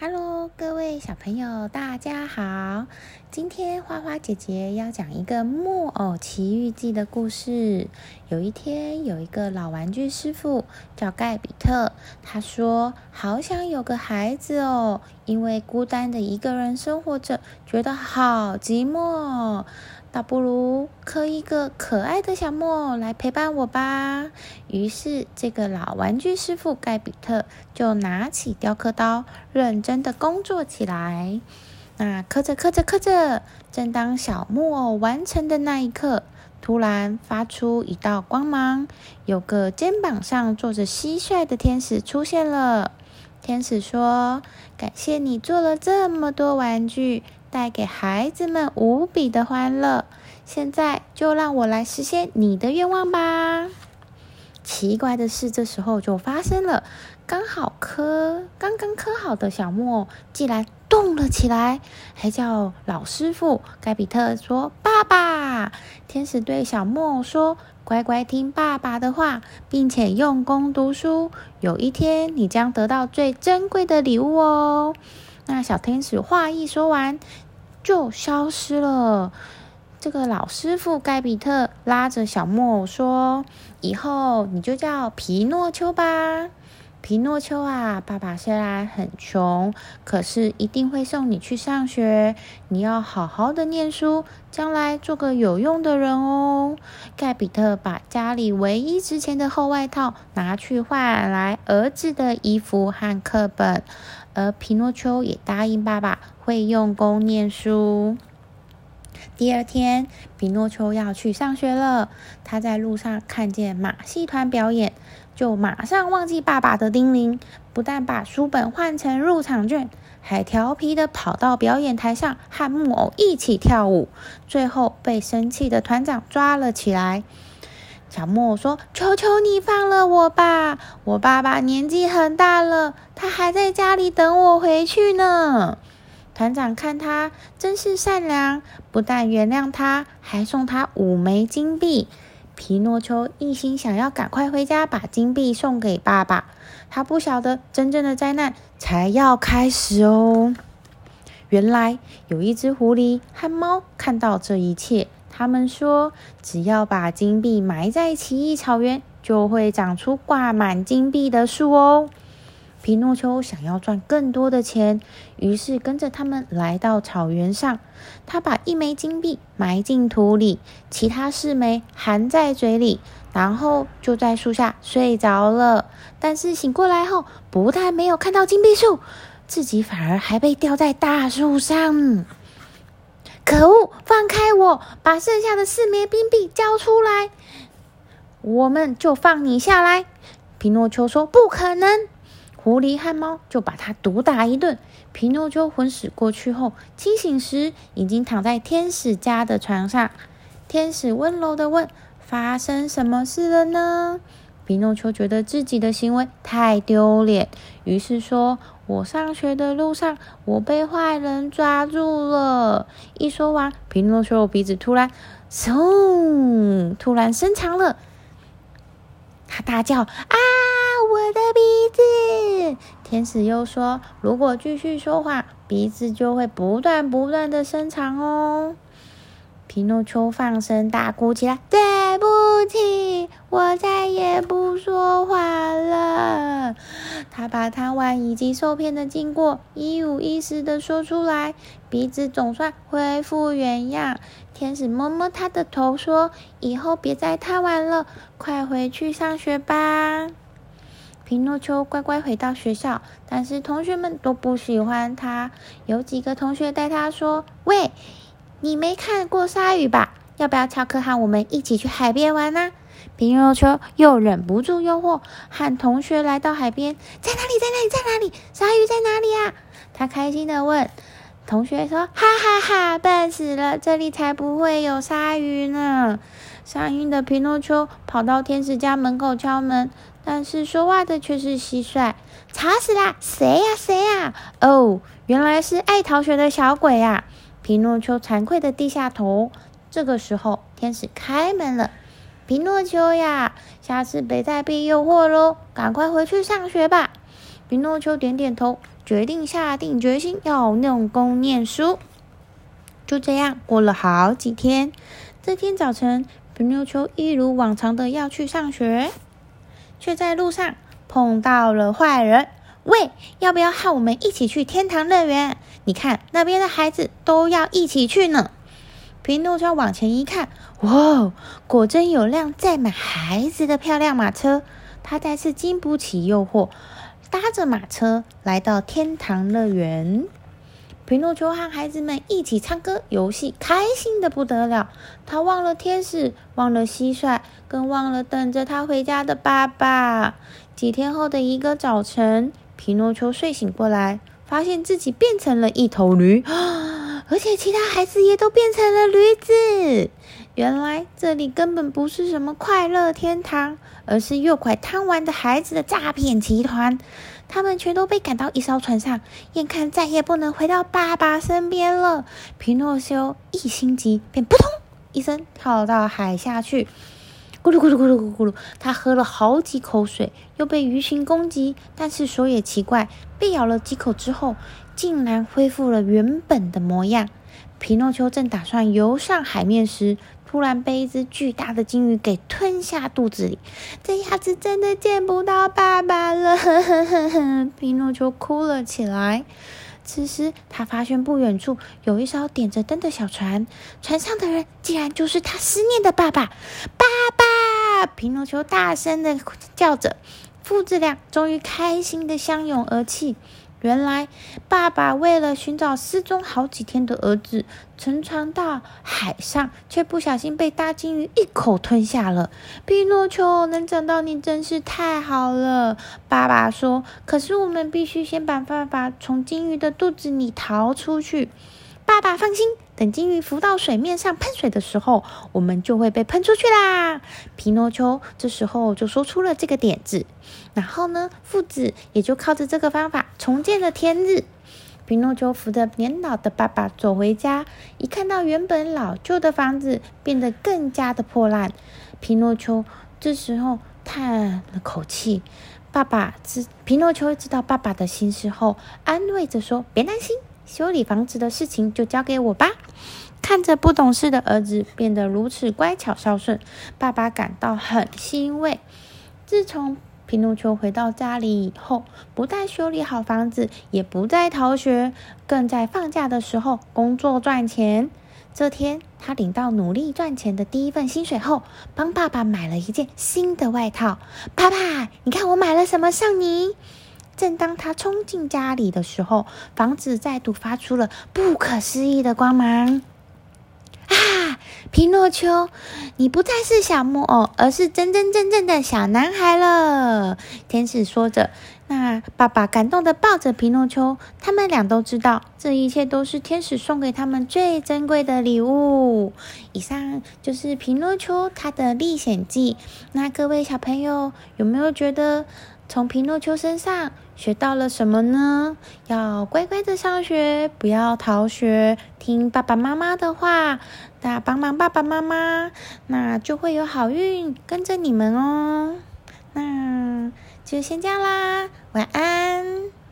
Hello，各位小朋友，大家好！今天花花姐姐要讲一个《木偶奇遇记》的故事。有一天，有一个老玩具师傅叫盖比特，他说：“好想有个孩子哦，因为孤单的一个人生活着，觉得好寂寞。”倒不如刻一个可爱的小木偶来陪伴我吧。于是，这个老玩具师傅盖比特就拿起雕刻刀，认真的工作起来。那刻着刻着刻着，正当小木偶完成的那一刻，突然发出一道光芒，有个肩膀上坐着蟋蟀的天使出现了。天使说：“感谢你做了这么多玩具。”带给孩子们无比的欢乐，现在就让我来实现你的愿望吧。奇怪的事这时候就发生了，刚好磕刚刚磕好的小木偶竟然动了起来，还叫老师傅盖比特说：“爸爸！”天使对小木偶说：“乖乖听爸爸的话，并且用功读书，有一天你将得到最珍贵的礼物哦。”那小天使话一说完。就消失了。这个老师傅盖比特拉着小木偶说：“以后你就叫皮诺丘吧。皮诺丘啊，爸爸虽然很穷，可是一定会送你去上学。你要好好的念书，将来做个有用的人哦。”盖比特把家里唯一值钱的厚外套拿去换来儿子的衣服和课本。而皮诺丘也答应爸爸会用功念书。第二天，比诺丘要去上学了。他在路上看见马戏团表演，就马上忘记爸爸的叮咛，不但把书本换成入场券，还调皮的跑到表演台上和木偶一起跳舞。最后被生气的团长抓了起来。小木偶说：“求求你放了我吧！我爸爸年纪很大了，他还在家里等我回去呢。”团长看他真是善良，不但原谅他，还送他五枚金币。皮诺丘一心想要赶快回家，把金币送给爸爸。他不晓得真正的灾难才要开始哦。原来有一只狐狸和猫看到这一切。他们说，只要把金币埋在奇异草原，就会长出挂满金币的树哦。皮诺丘想要赚更多的钱，于是跟着他们来到草原上。他把一枚金币埋进土里，其他四枚含在嘴里，然后就在树下睡着了。但是醒过来后，不但没有看到金币树，自己反而还被吊在大树上。可恶！放开我，把剩下的四枚金币交出来，我们就放你下来。皮诺丘说：“不可能！”狐狸和猫就把他毒打一顿。皮诺丘昏死过去后，清醒时已经躺在天使家的床上。天使温柔的问：“发生什么事了呢？”皮诺丘觉得自己的行为太丢脸，于是说：“我上学的路上，我被坏人抓住了。”一说完，皮诺丘鼻子突然“嗖”，突然伸长了，他大叫：“啊，的鼻子！”天使又说：“如果继续说话，鼻子就会不断不断的伸长哦。”皮诺丘放声大哭起来：“对不起，我再也不说话了。”他把贪玩以及受骗的经过一五一十的说出来，鼻子总算恢复原样。天使摸摸他的头说：“以后别再贪玩了，快回去上学吧。”皮诺丘乖乖回到学校，但是同学们都不喜欢他。有几个同学带他说：“喂。”你没看过鲨鱼吧？要不要翘课和我们一起去海边玩呢？皮诺丘又忍不住诱惑，和同学来到海边。在哪里？在哪里？在哪里？鲨鱼在哪里呀？他开心的问。同学说：“哈哈哈，笨死了！这里才不会有鲨鱼呢。”伤心的皮诺丘跑到天使家门口敲门，但是说话的却是蟋蟀。吵死啦！谁呀？谁呀？哦，原来是爱逃学的小鬼呀！皮诺丘惭愧的低下头。这个时候，天使开门了。皮诺丘呀，下次别再被诱惑喽，赶快回去上学吧。皮诺丘点点头，决定下定决心要用功念书。就这样过了好几天。这天早晨，皮诺丘一如往常的要去上学，却在路上碰到了坏人。喂，要不要和我们一起去天堂乐园？你看那边的孩子都要一起去呢。皮诺丘往前一看，哇，果真有辆载满孩子的漂亮马车。他再次经不起诱惑，搭着马车来到天堂乐园。皮诺丘和孩子们一起唱歌、游戏，开心的不得了。他忘了天使，忘了蟋蟀，更忘了等着他回家的爸爸。几天后的一个早晨，皮诺丘睡醒过来，发现自己变成了一头驴，而且其他孩子也都变成了驴子。原来这里根本不是什么快乐天堂，而是诱拐贪玩的孩子的诈骗集团。他们全都被赶到一艘船上，眼看再也不能回到爸爸身边了。皮诺丘一心急，便扑通一声跳到海下去。咕噜咕噜咕噜咕噜咕噜，他喝了好几口水，又被鱼群攻击，但是说也奇怪，被咬了几口之后，竟然恢复了原本的模样。皮诺丘正打算游上海面时，突然被一只巨大的金鱼给吞下肚子里，这下子真的见不到爸爸了。皮诺丘哭了起来。此时，他发现不远处有一艘点着灯的小船，船上的人竟然就是他思念的爸爸。爸爸！皮诺丘大声的叫着，父子俩终于开心的相拥而泣。原来，爸爸为了寻找失踪好几天的儿子，乘船到海上，却不小心被大鲸鱼一口吞下了。皮诺丘能找到你真是太好了，爸爸说。可是我们必须先把爸爸从鲸鱼的肚子里逃出去。爸爸放心，等金鱼浮到水面上喷水的时候，我们就会被喷出去啦。皮诺丘这时候就说出了这个点子，然后呢，父子也就靠着这个方法重见了天日。皮诺丘扶着年老的爸爸走回家，一看到原本老旧的房子变得更加的破烂，皮诺丘这时候叹了口气。爸爸知皮诺丘知道爸爸的心事后，安慰着说：“别担心。”修理房子的事情就交给我吧。看着不懂事的儿子变得如此乖巧孝顺，爸爸感到很欣慰。自从皮诺丘回到家里以后，不但修理好房子，也不再逃学，更在放假的时候工作赚钱。这天，他领到努力赚钱的第一份薪水后，帮爸爸买了一件新的外套。爸爸，你看我买了什么上你？正当他冲进家里的时候，房子再度发出了不可思议的光芒。啊，皮诺丘，你不再是小木偶，而是真真正正的小男孩了。天使说着，那爸爸感动的抱着皮诺丘。他们俩都知道，这一切都是天使送给他们最珍贵的礼物。以上就是皮诺丘他的历险记。那各位小朋友，有没有觉得？从皮诺丘身上学到了什么呢？要乖乖的上学，不要逃学，听爸爸妈妈的话，那帮忙爸爸妈妈，那就会有好运跟着你们哦。那就先这样啦，晚安。